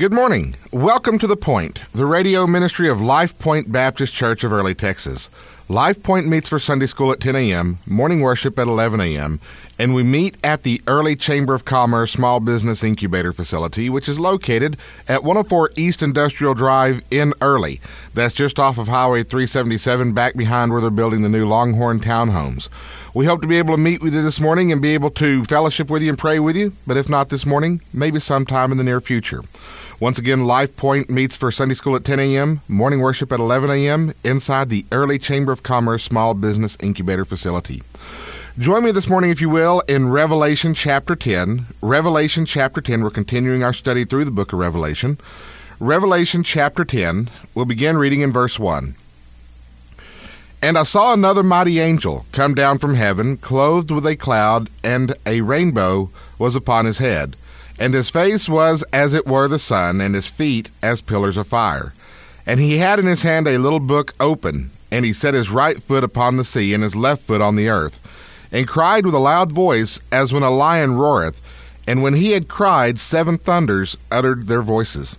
Good morning. Welcome to The Point, the radio ministry of Life Point Baptist Church of Early, Texas. Life Point meets for Sunday school at 10 a.m., morning worship at 11 a.m., and we meet at the Early Chamber of Commerce Small Business Incubator Facility, which is located at 104 East Industrial Drive in Early. That's just off of Highway 377, back behind where they're building the new Longhorn Townhomes. We hope to be able to meet with you this morning and be able to fellowship with you and pray with you, but if not this morning, maybe sometime in the near future. Once again, Life Point meets for Sunday school at 10 a.m., morning worship at 11 a.m. inside the Early Chamber of Commerce Small Business Incubator Facility. Join me this morning, if you will, in Revelation chapter 10. Revelation chapter 10, we're continuing our study through the book of Revelation. Revelation chapter 10, we'll begin reading in verse 1. And I saw another mighty angel come down from heaven, clothed with a cloud, and a rainbow was upon his head and his face was as it were the sun, and his feet as pillars of fire. And he had in his hand a little book open, and he set his right foot upon the sea, and his left foot on the earth, and cried with a loud voice, as when a lion roareth. And when he had cried, seven thunders uttered their voices.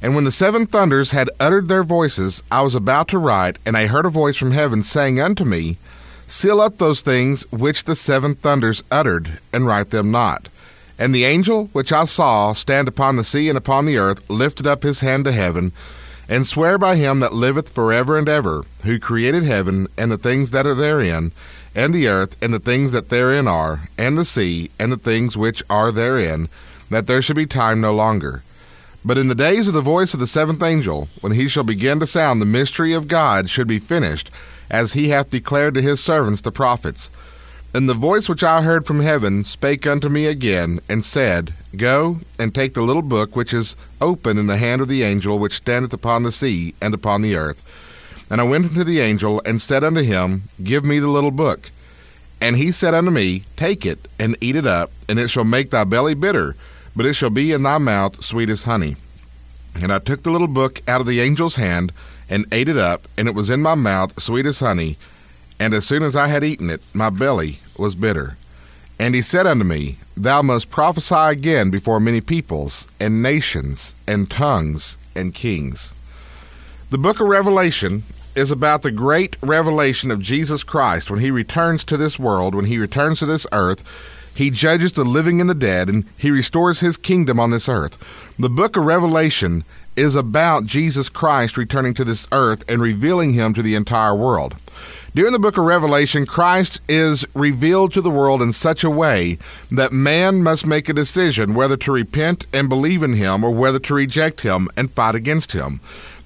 And when the seven thunders had uttered their voices, I was about to write, and I heard a voice from heaven saying unto me, Seal up those things which the seven thunders uttered, and write them not. And the angel which I saw stand upon the sea and upon the earth lifted up his hand to heaven, and sware by him that liveth for ever and ever, who created heaven and the things that are therein, and the earth and the things that therein are, and the sea and the things which are therein, that there should be time no longer. But in the days of the voice of the seventh angel, when he shall begin to sound, the mystery of God should be finished, as he hath declared to his servants the prophets. And the voice which I heard from heaven spake unto me again, and said, Go and take the little book which is open in the hand of the angel which standeth upon the sea and upon the earth. And I went unto the angel, and said unto him, Give me the little book. And he said unto me, Take it, and eat it up, and it shall make thy belly bitter, but it shall be in thy mouth sweet as honey. And I took the little book out of the angel's hand, and ate it up, and it was in my mouth sweet as honey. And as soon as I had eaten it, my belly was bitter. And he said unto me, Thou must prophesy again before many peoples, and nations, and tongues, and kings. The book of Revelation is about the great revelation of Jesus Christ when he returns to this world, when he returns to this earth. He judges the living and the dead, and he restores his kingdom on this earth. The book of Revelation is about Jesus Christ returning to this earth and revealing him to the entire world. During the book of Revelation, Christ is revealed to the world in such a way that man must make a decision whether to repent and believe in him or whether to reject him and fight against him.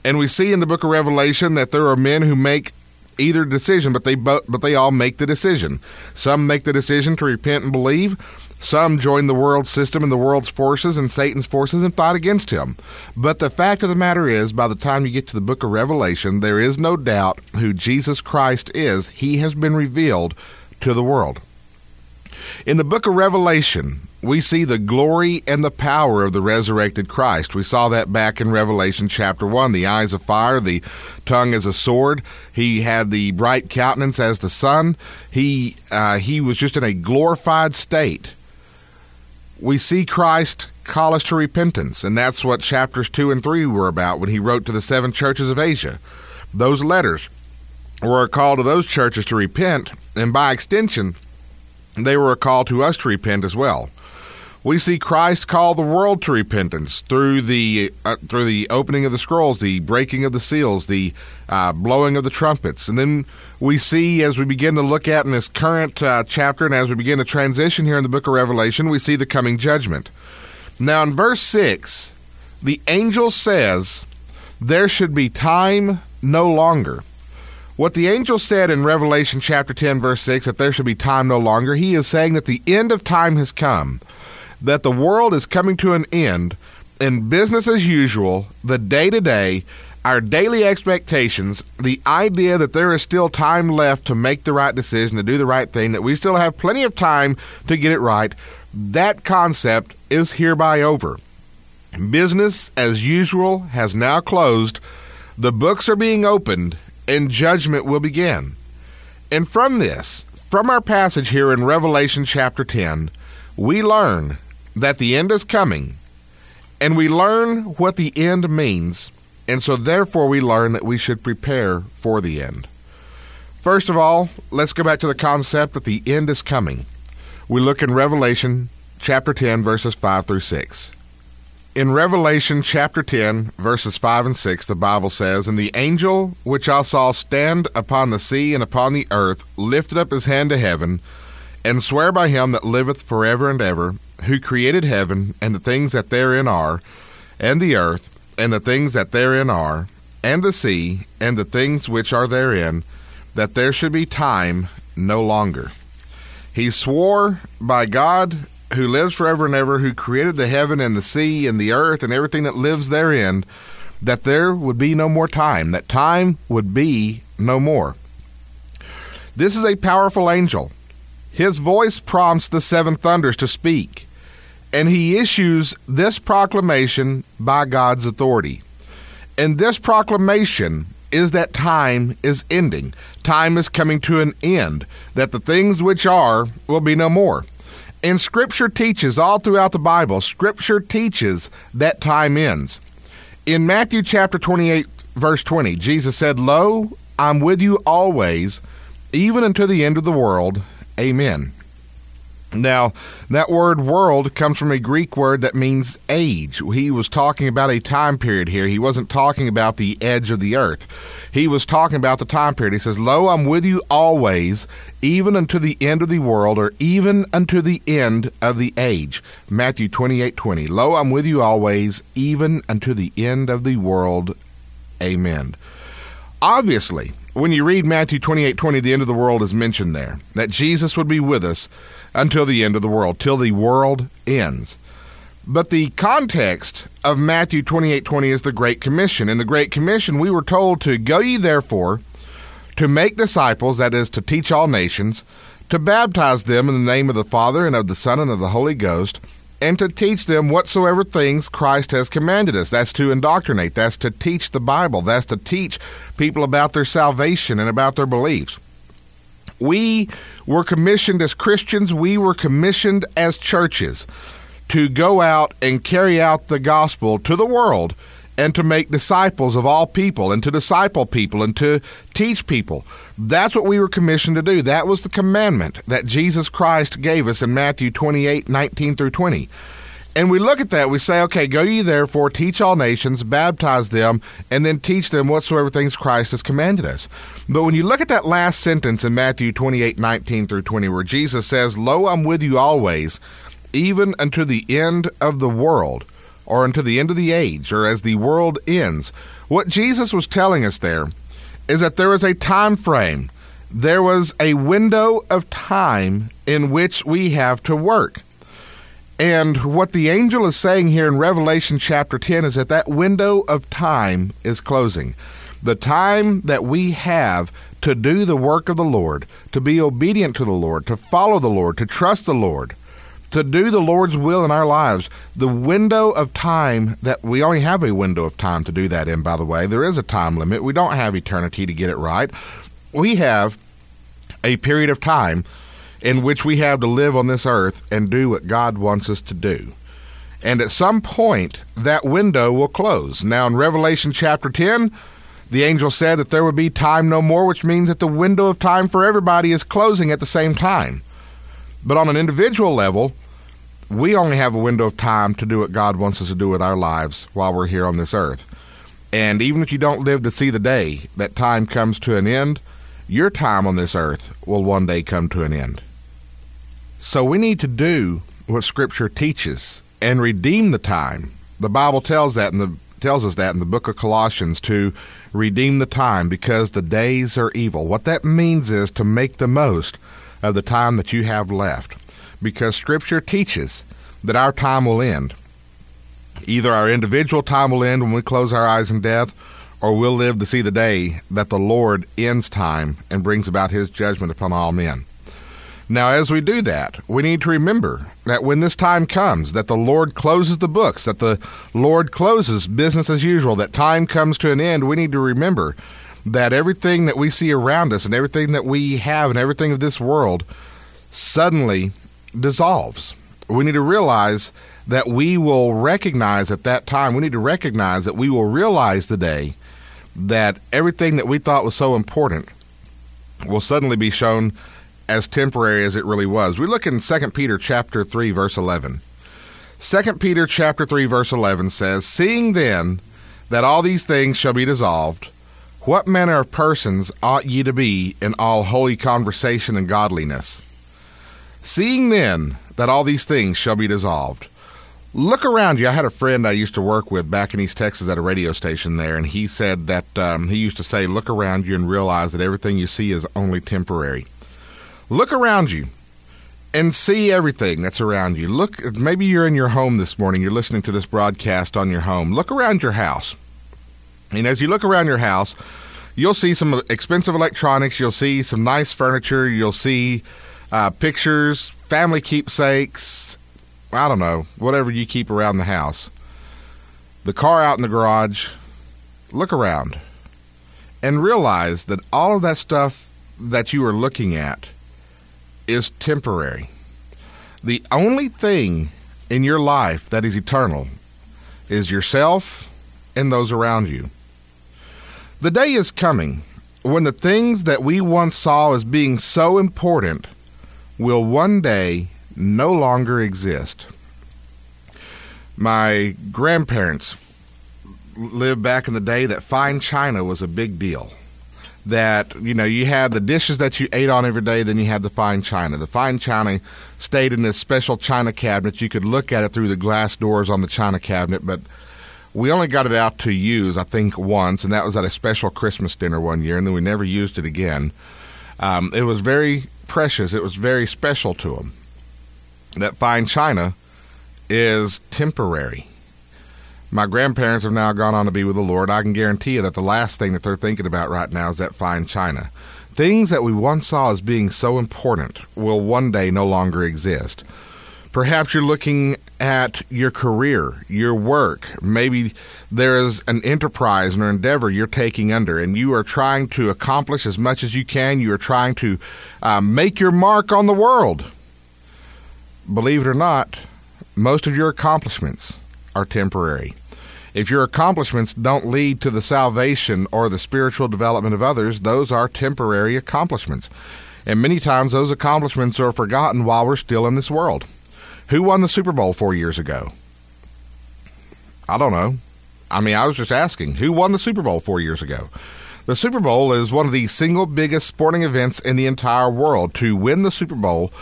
And we see in the book of Revelation that there are men who make either decision, but they but they all make the decision. Some make the decision to repent and believe. Some join the world system and the world's forces and Satan's forces and fight against him. But the fact of the matter is, by the time you get to the book of Revelation, there is no doubt who Jesus Christ is. He has been revealed to the world. In the book of Revelation, we see the glory and the power of the resurrected Christ. We saw that back in Revelation chapter 1. The eyes of fire, the tongue as a sword. He had the bright countenance as the sun. He, uh, he was just in a glorified state we see Christ call us to repentance, and that's what chapters 2 and 3 were about when he wrote to the seven churches of Asia. Those letters were a call to those churches to repent, and by extension, they were a call to us to repent as well we see Christ call the world to repentance through the uh, through the opening of the scrolls, the breaking of the seals, the uh, blowing of the trumpets, and then we see as we begin to look at in this current uh, chapter, and as we begin to transition here in the book of Revelation, we see the coming judgment. Now, in verse six, the angel says there should be time no longer. What the angel said in Revelation chapter 10, verse 6, that there should be time no longer, he is saying that the end of time has come that the world is coming to an end and business as usual, the day to day, our daily expectations, the idea that there is still time left to make the right decision, to do the right thing, that we still have plenty of time to get it right, that concept is hereby over. Business as usual has now closed, the books are being opened, and judgment will begin. And from this, from our passage here in Revelation chapter 10, we learn that the end is coming And we learn what the end means, and so therefore we learn that we should prepare for the end. First of all, let's go back to the concept that the end is coming. We look in Revelation chapter 10, verses 5 through 6. In Revelation chapter 10, verses 5 and 6, the Bible says, And the angel which I saw stand upon the sea and upon the earth lifted up his hand to heaven, and sware by him that liveth for ever and ever, who created heaven and the things that therein are, and the earth and the things that therein are, and the sea and the things which are therein, that there should be time no longer. He swore by God who lives forever and ever, who created the heaven and the sea and the earth and everything that lives therein, that there would be no more time, that time would be no more. This is a powerful angel. His voice prompts the seven thunders to speak, and he issues this proclamation by God's authority. And this proclamation is that time is ending. Time is coming to an end, that the things which are will be no more. And Scripture teaches all throughout the Bible, Scripture teaches that time ends. In Matthew chapter 28, verse 20, Jesus said, Lo, I'm with you always, even unto the end of the world. Amen. Now, that word world comes from a Greek word that means age. He was talking about a time period here. He wasn't talking about the edge of the earth. He was talking about the time period. He says, Lo, I'm with you always, even unto the end of the world, or even unto the end of the age. Matthew 28 20. Lo, I'm with you always, even unto the end of the world. Amen. Obviously, when you read Matthew 28 20, the end of the world is mentioned there, that Jesus would be with us until the end of the world, till the world ends. But the context of Matthew 28 20 is the Great Commission. In the Great Commission, we were told to go ye therefore to make disciples, that is, to teach all nations, to baptize them in the name of the Father and of the Son and of the Holy Ghost, and to teach them whatsoever things Christ has commanded us. That's to indoctrinate, that's to teach the Bible, that's to teach people about their salvation and about their beliefs. We were commissioned as Christians, we were commissioned as churches to go out and carry out the gospel to the world and to make disciples of all people and to disciple people and to teach people. That's what we were commissioned to do. That was the commandment that Jesus Christ gave us in Matthew 28 19 through 20. And we look at that, we say, okay, go ye therefore, teach all nations, baptize them, and then teach them whatsoever things Christ has commanded us. But when you look at that last sentence in Matthew 28 19 through 20, where Jesus says, Lo, I'm with you always, even unto the end of the world, or unto the end of the age, or as the world ends. What Jesus was telling us there is that there is a time frame, there was a window of time in which we have to work. And what the angel is saying here in Revelation chapter 10 is that that window of time is closing. The time that we have to do the work of the Lord, to be obedient to the Lord, to follow the Lord, to trust the Lord, to do the Lord's will in our lives. The window of time that we only have a window of time to do that in, by the way. There is a time limit. We don't have eternity to get it right. We have a period of time in which we have to live on this earth and do what God wants us to do. And at some point, that window will close. Now, in Revelation chapter 10, the angel said that there would be time no more, which means that the window of time for everybody is closing at the same time. But on an individual level, we only have a window of time to do what God wants us to do with our lives while we're here on this earth. And even if you don't live to see the day that time comes to an end, your time on this earth will one day come to an end. So we need to do what Scripture teaches and redeem the time. The Bible tells that in the tells us that in the book of Colossians to redeem the time because the days are evil. What that means is to make the most of the time that you have left because Scripture teaches that our time will end. Either our individual time will end when we close our eyes in death, or we'll live to see the day that the Lord ends time and brings about his judgment upon all men. Now, as we do that, we need to remember that when this time comes, that the Lord closes the books, that the Lord closes business as usual, that time comes to an end, we need to remember that everything that we see around us and everything that we have and everything of this world suddenly dissolves. We need to realize that we will recognize at that time, we need to recognize that we will realize the day that everything that we thought was so important will suddenly be shown as temporary as it really was. We look in 2 Peter chapter 3 verse 11. 2 Peter chapter 3 verse 11 says, "Seeing then that all these things shall be dissolved, what manner of persons ought ye to be in all holy conversation and godliness? Seeing then that all these things shall be dissolved." Look around you. I had a friend I used to work with back in East Texas at a radio station there, and he said that um, he used to say, Look around you and realize that everything you see is only temporary. Look around you and see everything that's around you. Look, maybe you're in your home this morning, you're listening to this broadcast on your home. Look around your house. And as you look around your house, you'll see some expensive electronics, you'll see some nice furniture, you'll see uh, pictures, family keepsakes, I don't know, whatever you keep around the house. The car out in the garage, look around and realize that all of that stuff that you are looking at is temporary. The only thing in your life that is eternal is yourself and those around you. The day is coming when the things that we once saw as being so important will one day no longer exist. My grandparents lived back in the day that fine china was a big deal. That, you know, you had the dishes that you ate on every day, then you had the fine china. The fine china stayed in this special china cabinet. You could look at it through the glass doors on the china cabinet, but we only got it out to use, I think, once, and that was at a special Christmas dinner one year, and then we never used it again. Um, it was very precious. It was very special to them that fine china is temporary. My grandparents have now gone on to be with the Lord. I can guarantee you that the last thing that they're thinking about right now is that fine china. Things that we once saw as being so important will one day no longer exist. Perhaps you're looking at your career, your work. Maybe there is an enterprise an endeavor you're taking under, and you are trying to accomplish as much as you can. You are trying to uh, make your mark on the world believe it or not, most of your accomplishments are temporary. If your accomplishments don't lead to the salvation or the spiritual development of others, those are temporary accomplishments. And many times those accomplishments are forgotten while we're still in this world. Who won the Super Bowl four years ago? I don't know. I mean, I was just asking. Who won the Super Bowl four years ago? The Super Bowl is one of the single biggest sporting events in the entire world. To win the Super Bowl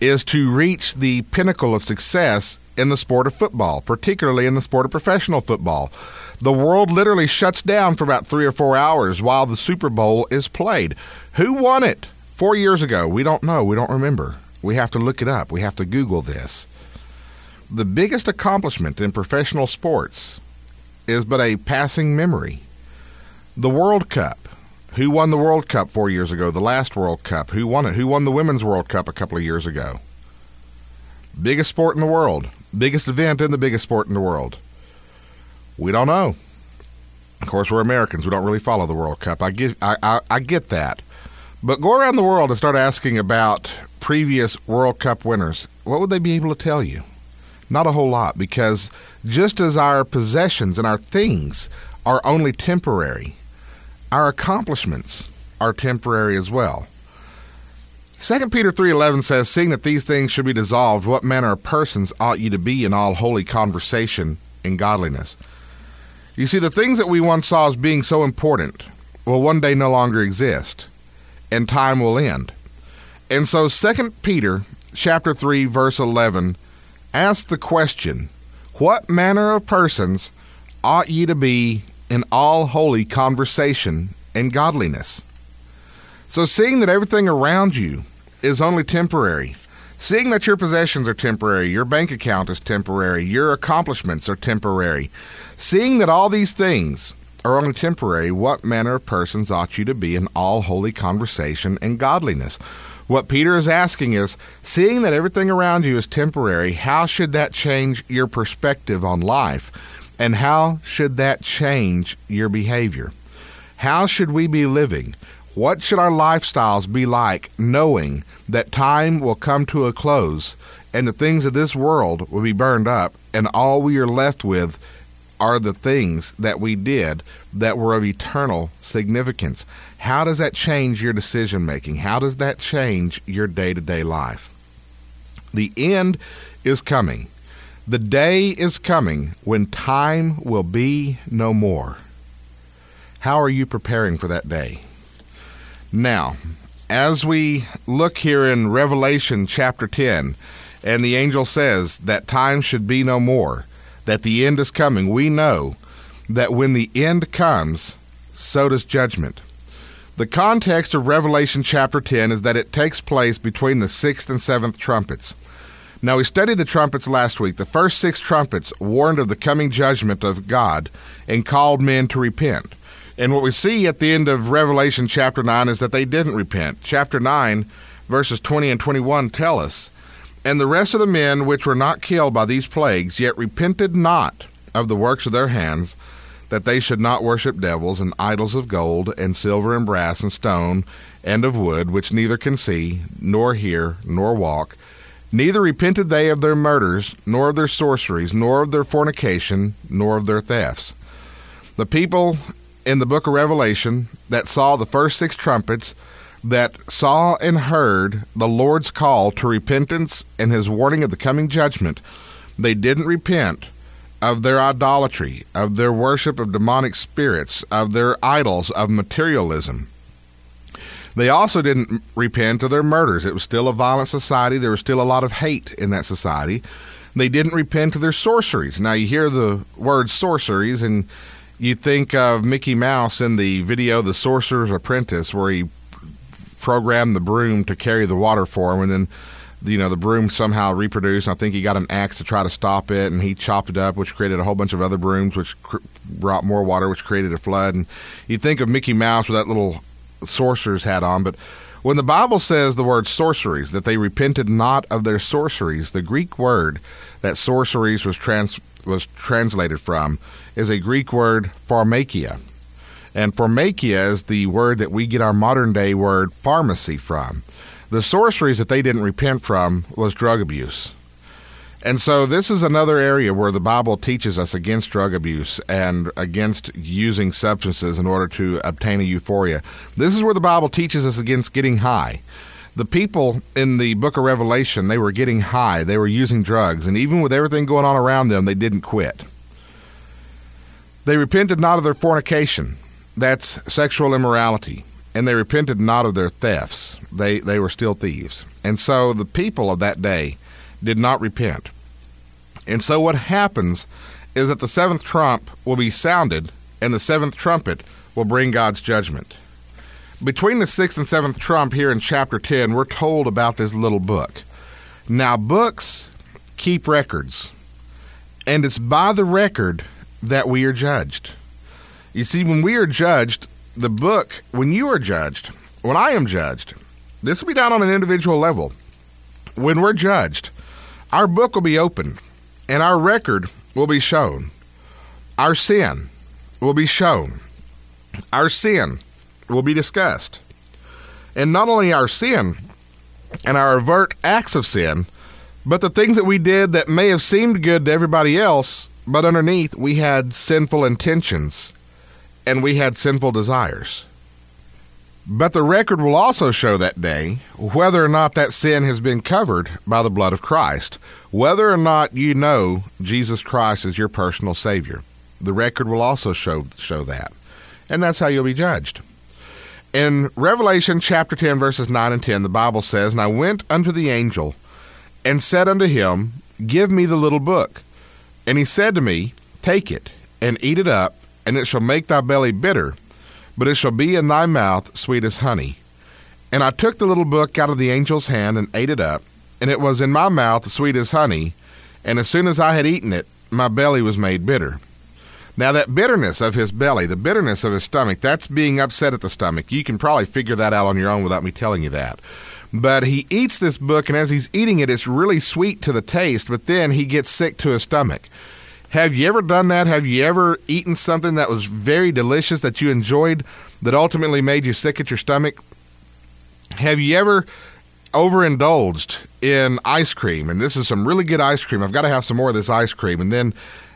is to reach the pinnacle of success in the sport of football, particularly in the sport of professional football. The world literally shuts down for about three or four hours while the Super Bowl is played. Who won it four years ago? We don't know. We don't remember. We have to look it up. We have to Google this. The biggest accomplishment in professional sports is but a passing memory. The World Cup who won the World Cup four years ago? The last World Cup. Who won it? Who won the Women's World Cup a couple of years ago? Biggest sport in the world. Biggest event in the biggest sport in the world. We don't know. Of course, we're Americans. We don't really follow the World Cup. I get, I, I, I get that. But go around the world and start asking about previous World Cup winners. What would they be able to tell you? Not a whole lot, because just as our possessions and our things are only temporary, our accomplishments are temporary as well. 2 Peter 3:11 says, "Seeing that these things should be dissolved, what manner of persons ought ye to be in all holy conversation and godliness?" You see, the things that we once saw as being so important will one day no longer exist, and time will end. And so 2 Peter chapter 3 verse 11 asks the question, "What manner of persons ought ye to be in all holy conversation and godliness. So, seeing that everything around you is only temporary, seeing that your possessions are temporary, your bank account is temporary, your accomplishments are temporary, seeing that all these things are only temporary, what manner of persons ought you to be in all holy conversation and godliness? What Peter is asking is, seeing that everything around you is temporary, how should that change your perspective on life? And how should that change your behavior? How should we be living What should our lifestyles be like knowing that time will come to a close and the things of this world will be burned up and all we are left with are the things that we did that were of eternal significance? How does that change your decision making? How does that change your day to day life? The end is coming. The day is coming when time will be no more. How are you preparing for that day? Now, as we look here in Revelation chapter 10, and the angel says that time should be no more, that the end is coming, we know that when the end comes, so does judgment. The context of Revelation chapter 10 is that it takes place between the sixth and seventh trumpets. Now, we studied the trumpets last week. The first six trumpets warned of the coming judgment of God and called men to repent. And what we see at the end of Revelation chapter 9 is that they didn't repent. Chapter 9, verses 20 and 21 tell us, And the rest of the men which were not killed by these plagues, yet repented not of the works of their hands, that they should not worship devils and idols of gold and silver and brass and stone and of wood, which neither can see, nor hear, nor walk, Neither repented they of their murders, nor of their sorceries, nor of their fornication, nor of their thefts. The people in the book of Revelation that saw the first six trumpets, that saw and heard the Lord's call to repentance and his warning of the coming judgment, they didn't repent of their idolatry, of their worship of demonic spirits, of their idols, of materialism. They also didn't repent of their murders. It was still a violent society. There was still a lot of hate in that society. They didn't repent of their sorceries. Now, you hear the word sorceries, and you think of Mickey Mouse in the video The Sorcerer's Apprentice, where he programmed the broom to carry the water for him, and then you know the broom somehow reproduced. I think he got an axe to try to stop it, and he chopped it up, which created a whole bunch of other brooms, which cr- brought more water, which created a flood. And you think of Mickey Mouse with that little sorcerer's had on, but when the Bible says the word sorceries, that they repented not of their sorceries, the Greek word that sorceries was trans, was translated from is a Greek word pharmakia. And pharmakia is the word that we get our modern day word pharmacy from. The sorceries that they didn't repent from was drug abuse. And so, this is another area where the Bible teaches us against drug abuse and against using substances in order to obtain a euphoria. This is where the Bible teaches us against getting high. The people in the book of Revelation, they were getting high, they were using drugs, and even with everything going on around them, they didn't quit. They repented not of their fornication, that's sexual immorality, and they repented not of their thefts, they, they were still thieves. And so, the people of that day, did not repent. And so what happens is that the seventh trump will be sounded, and the seventh trumpet will bring God's judgment. Between the sixth and seventh trump here in chapter 10, we're told about this little book. Now, books keep records, and it's by the record that we are judged. You see, when we are judged, the book, when you are judged, when I am judged, this will be down on an individual level. When we're judged, our book will be opened, and our record will be shown. Our sin will be shown. Our sin will be discussed. And not only our sin and our overt acts of sin, but the things that we did that may have seemed good to everybody else, but underneath we had sinful intentions and we had sinful desires. But the record will also show that day whether or not that sin has been covered by the blood of Christ, whether or not you know Jesus Christ is your personal Savior. The record will also show, show that. And that's how you'll be judged. In Revelation chapter 10, verses 9 and 10, the Bible says, And I went unto the angel and said unto him, Give me the little book. And he said to me, Take it and eat it up, and it shall make thy belly bitter but it shall be in thy mouth sweet as honey. And I took the little book out of the angel's hand and ate it up, and it was in my mouth sweet as honey, and as soon as I had eaten it, my belly was made bitter. Now, that bitterness of his belly, the bitterness of his stomach, that's being upset at the stomach. You can probably figure that out on your own without me telling you that. But he eats this book, and as he's eating it, it's really sweet to the taste, but then he gets sick to his stomach. Have you ever done that? Have you ever eaten something that was very delicious that you enjoyed that ultimately made you sick at your stomach? Have you ever overindulged in ice cream? And this is some really good ice cream. I've got to have some more of this ice cream. And then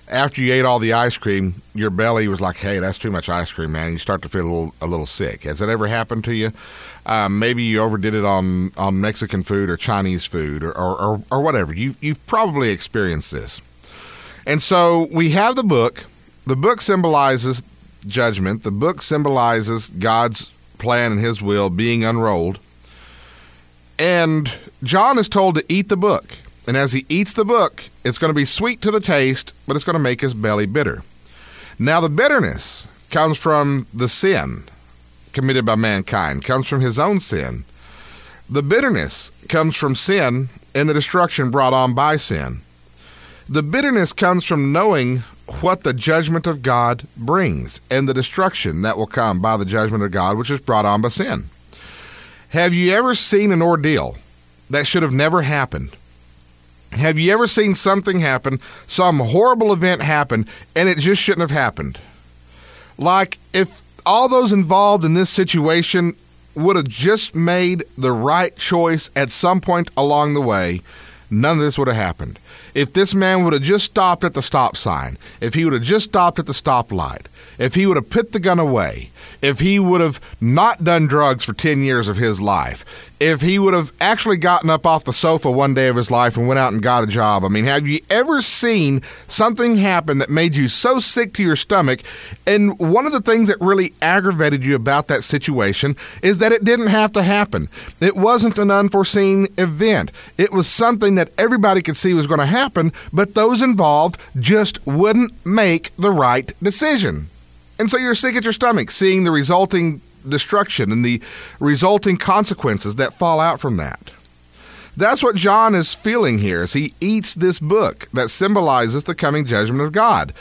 after you ate all the ice cream, your belly was like, "Hey, that's too much ice cream, man." You start to feel a little, a little sick. Has that ever happened to you? Um, maybe you overdid it on, on Mexican food or Chinese food or, or, or, or whatever. You, you've probably experienced this. And so we have the book. The book symbolizes judgment. The book symbolizes God's plan and his will being unrolled. And John is told to eat the book. And as he eats the book, it's going to be sweet to the taste, but it's going to make his belly bitter. Now, the bitterness comes from the sin committed by mankind, comes from his own sin. The bitterness comes from sin and the destruction brought on by sin. The bitterness comes from knowing what the judgment of God brings and the destruction that will come by the judgment of God, which is brought on by sin. Have you ever seen an ordeal that should have never happened? Have you ever seen something happen, some horrible event happen, and it just shouldn't have happened? Like if all those involved in this situation would have just made the right choice at some point along the way, none of this would have happened. If this man would have just stopped at the stop sign, if he would have just stopped at the stoplight, if he would have put the gun away, if he would have not done drugs for 10 years of his life, if he would have actually gotten up off the sofa one day of his life and went out and got a job. I mean, have you ever seen something happen that made you so sick to your stomach? And one of the things that really aggravated you about that situation is that it didn't have to happen. It wasn't an unforeseen event. It was something that everybody could see was going to happen, but those involved just wouldn't make the right decision. And so you're sick at your stomach seeing the resulting destruction and the resulting consequences that fall out from that. That's what John is feeling here as he eats this book that symbolizes the coming judgment of God.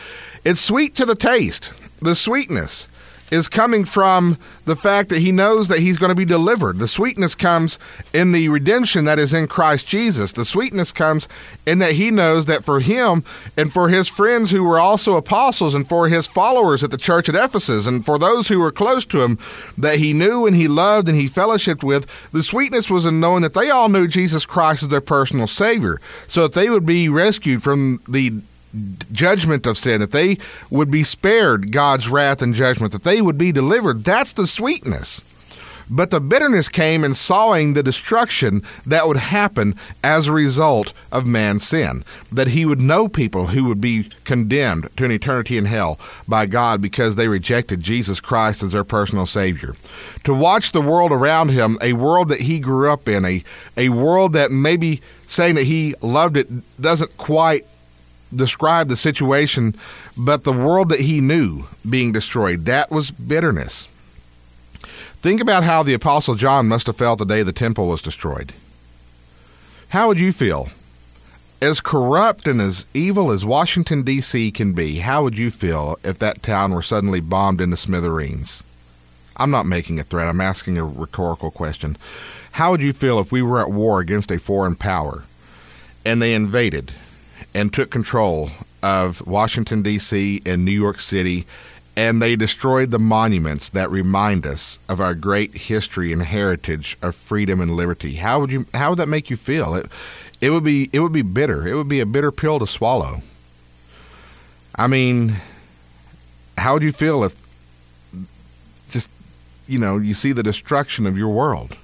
It's sweet to the taste, the sweetness is coming from the fact that he knows that he's going to be delivered. The sweetness comes in the redemption that is in Christ Jesus. The sweetness comes in that he knows that for him and for his friends who were also apostles and for his followers at the church at Ephesus and for those who were close to him that he knew and he loved and he fellowshiped with, the sweetness was in knowing that they all knew Jesus Christ as their personal Savior. So that they would be rescued from the judgment of sin, that they would be spared God's wrath and judgment, that they would be delivered. That's the sweetness. But the bitterness came in sawing the destruction that would happen as a result of man's sin. That he would know people who would be condemned to an eternity in hell by God because they rejected Jesus Christ as their personal Savior. To watch the world around him, a world that he grew up in, a, a world that maybe saying that he loved it doesn't quite describe the situation, but the world that he knew being destroyed. That was bitterness. Think about how the Apostle John must have felt the day the temple was destroyed. How would you feel? As corrupt and as evil as Washington, D.C. can be, how would you feel if that town were suddenly bombed into smithereens? I'm not making a threat, I'm asking a rhetorical question. How would you feel if we were at war against a foreign power and they invaded and took control of Washington, D.C. and New York City, and they destroyed the monuments that remind us of our great history and heritage of freedom and liberty. How would you? How would that make you feel? It, it would be. It would be bitter. It would be a bitter pill to swallow. I mean, how would you feel if just you know you see the destruction of your world?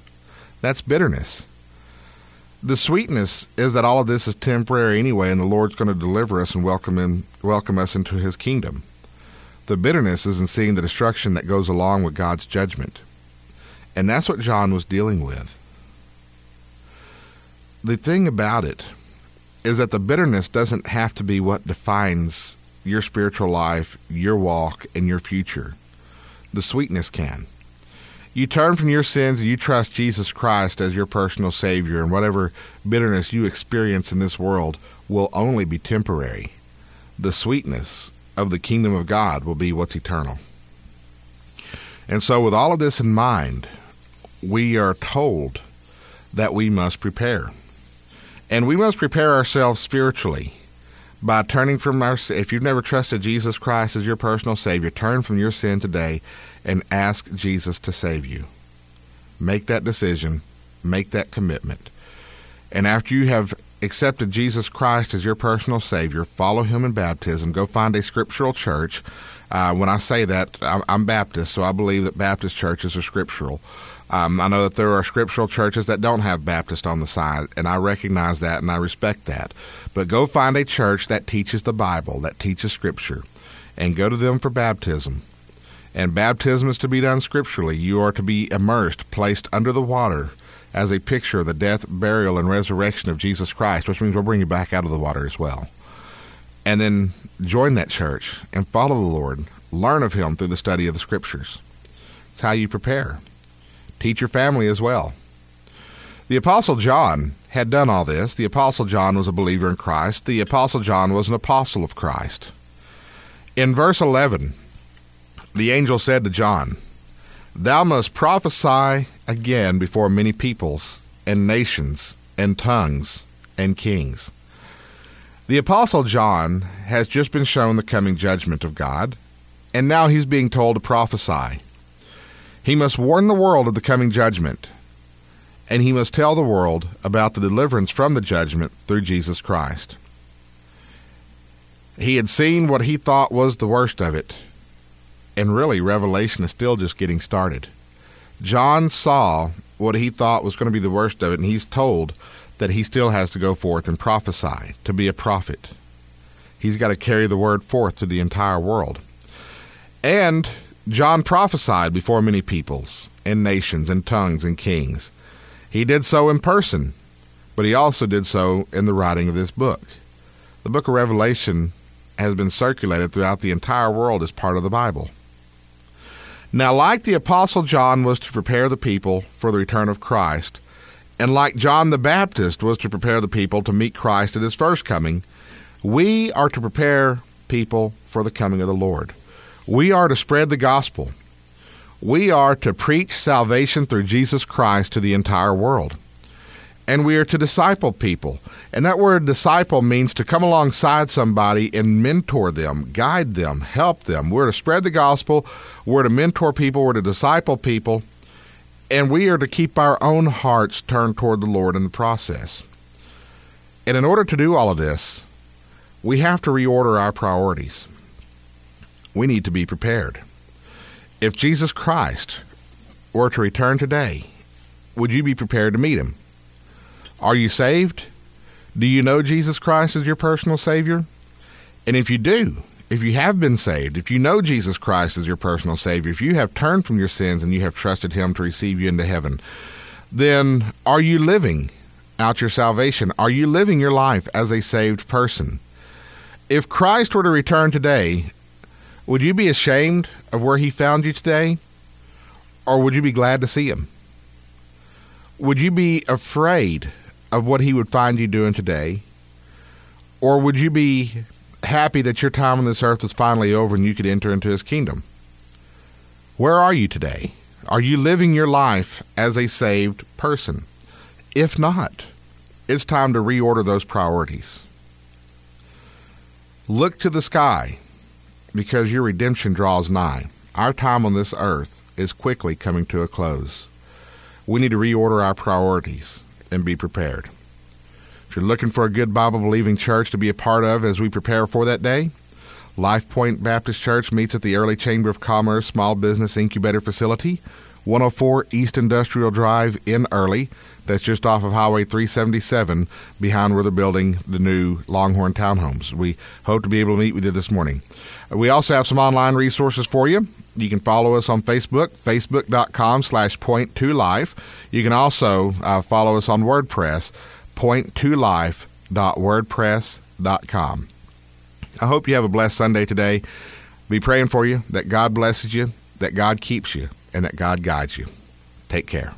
That's bitterness the sweetness is that all of this is temporary anyway, and the Lord's going to deliver us and welcome in, welcome us into His kingdom. The bitterness is in seeing the destruction that goes along with God's judgment, and that's what John was dealing with. The thing about it is that the bitterness doesn't have to be what defines your spiritual life, your walk, and your future. The sweetness can you turn from your sins and you trust Jesus Christ as your personal Savior, and whatever bitterness you experience in this world will only be temporary. The sweetness of the kingdom of God will be what's eternal. And so, with all of this in mind, we are told that we must prepare. And we must prepare ourselves spiritually by turning from our if you've never trusted Jesus Christ as your personal savior, turn from your sin today and ask Jesus to save you. Make that decision, make that commitment. And after you have accepted Jesus Christ as your personal Savior, follow Him in baptism. Go find a scriptural church. Uh, when I say that, I'm, I'm, Baptist, so I believe that Baptist churches are scriptural. Um, I know that there are scriptural churches that don't have Baptist on the side, and I recognize that and I respect that. But go find a church that teaches the Bible, that teaches Scripture, and go to them for baptism. And baptism is to be done scripturally. You are to be immersed, placed under the water as a picture of the death, burial, and resurrection of Jesus Christ, which means we'll bring you back out of the water as well. And then join that church and follow the Lord. Learn of Him through the study of the Scriptures. It's how you prepare. Teach your family as well. The Apostle John had done all this. The Apostle John was a believer in Christ. The Apostle John was an apostle of Christ. In verse 11, the angel said to John, Thou must prophesy again before many peoples and nations and tongues and kings. The Apostle John has just been shown the coming judgment of God, and now he's being told to prophesy. He must warn the world of the coming judgment, and he must tell the world about the deliverance from the judgment through Jesus Christ. He had seen what he thought was the worst of it and really, Revelation is still just getting started. John saw what he thought was going to be the worst of it, and he's told that he still has to go forth and prophesy, to be a prophet. He's got to carry the word forth to the entire world. And John prophesied before many peoples and nations and tongues and kings. He did so in person, but he also did so in the writing of this book. The book of Revelation has been circulated throughout the entire world as part of the Bible. Now, like the Apostle John was to prepare the people for the return of Christ, and like John the Baptist was to prepare the people to meet Christ at his first coming, we are to prepare people for the coming of the Lord. We are to spread the gospel. We are to preach salvation through Jesus Christ to the entire world and we are to disciple people. And that word disciple means to come alongside somebody and mentor them, guide them, help them. We're to spread the gospel, we're to mentor people, we're to disciple people, and we are to keep our own hearts turned toward the Lord in the process. And in order to do all of this, we have to reorder our priorities. We need to be prepared. If Jesus Christ were to return today, would you be prepared to meet him? Are you saved? Do you know Jesus Christ as your personal Savior? And if you do, if you have been saved, if you know Jesus Christ as your personal Savior, if you have turned from your sins and you have trusted Him to receive you into heaven, then are you living out your salvation? Are you living your life as a saved person? If Christ were to return today, would you be ashamed of where He found you today? Or would you be glad to see Him? Would you be afraid of what he would find you doing today? Or would you be happy that your time on this earth is finally over and you could enter into his kingdom? Where are you today? Are you living your life as a saved person? If not, it's time to reorder those priorities. Look to the sky because your redemption draws nigh. Our time on this earth is quickly coming to a close. We need to reorder our priorities and be prepared. If you're looking for a good Bible believing church to be a part of as we prepare for that day, Life Point Baptist Church meets at the Early Chamber of Commerce Small Business Incubator Facility, 104 East Industrial Drive in Early. That's just off of Highway 377 behind where they're building the new Longhorn Townhomes. We hope to be able to meet with you this morning. We also have some online resources for you. You can follow us on Facebook, facebook.com slash point2life. You can also uh, follow us on WordPress, point2life.wordpress.com. I hope you have a blessed Sunday today. Be praying for you that God blesses you, that God keeps you, and that God guides you. Take care.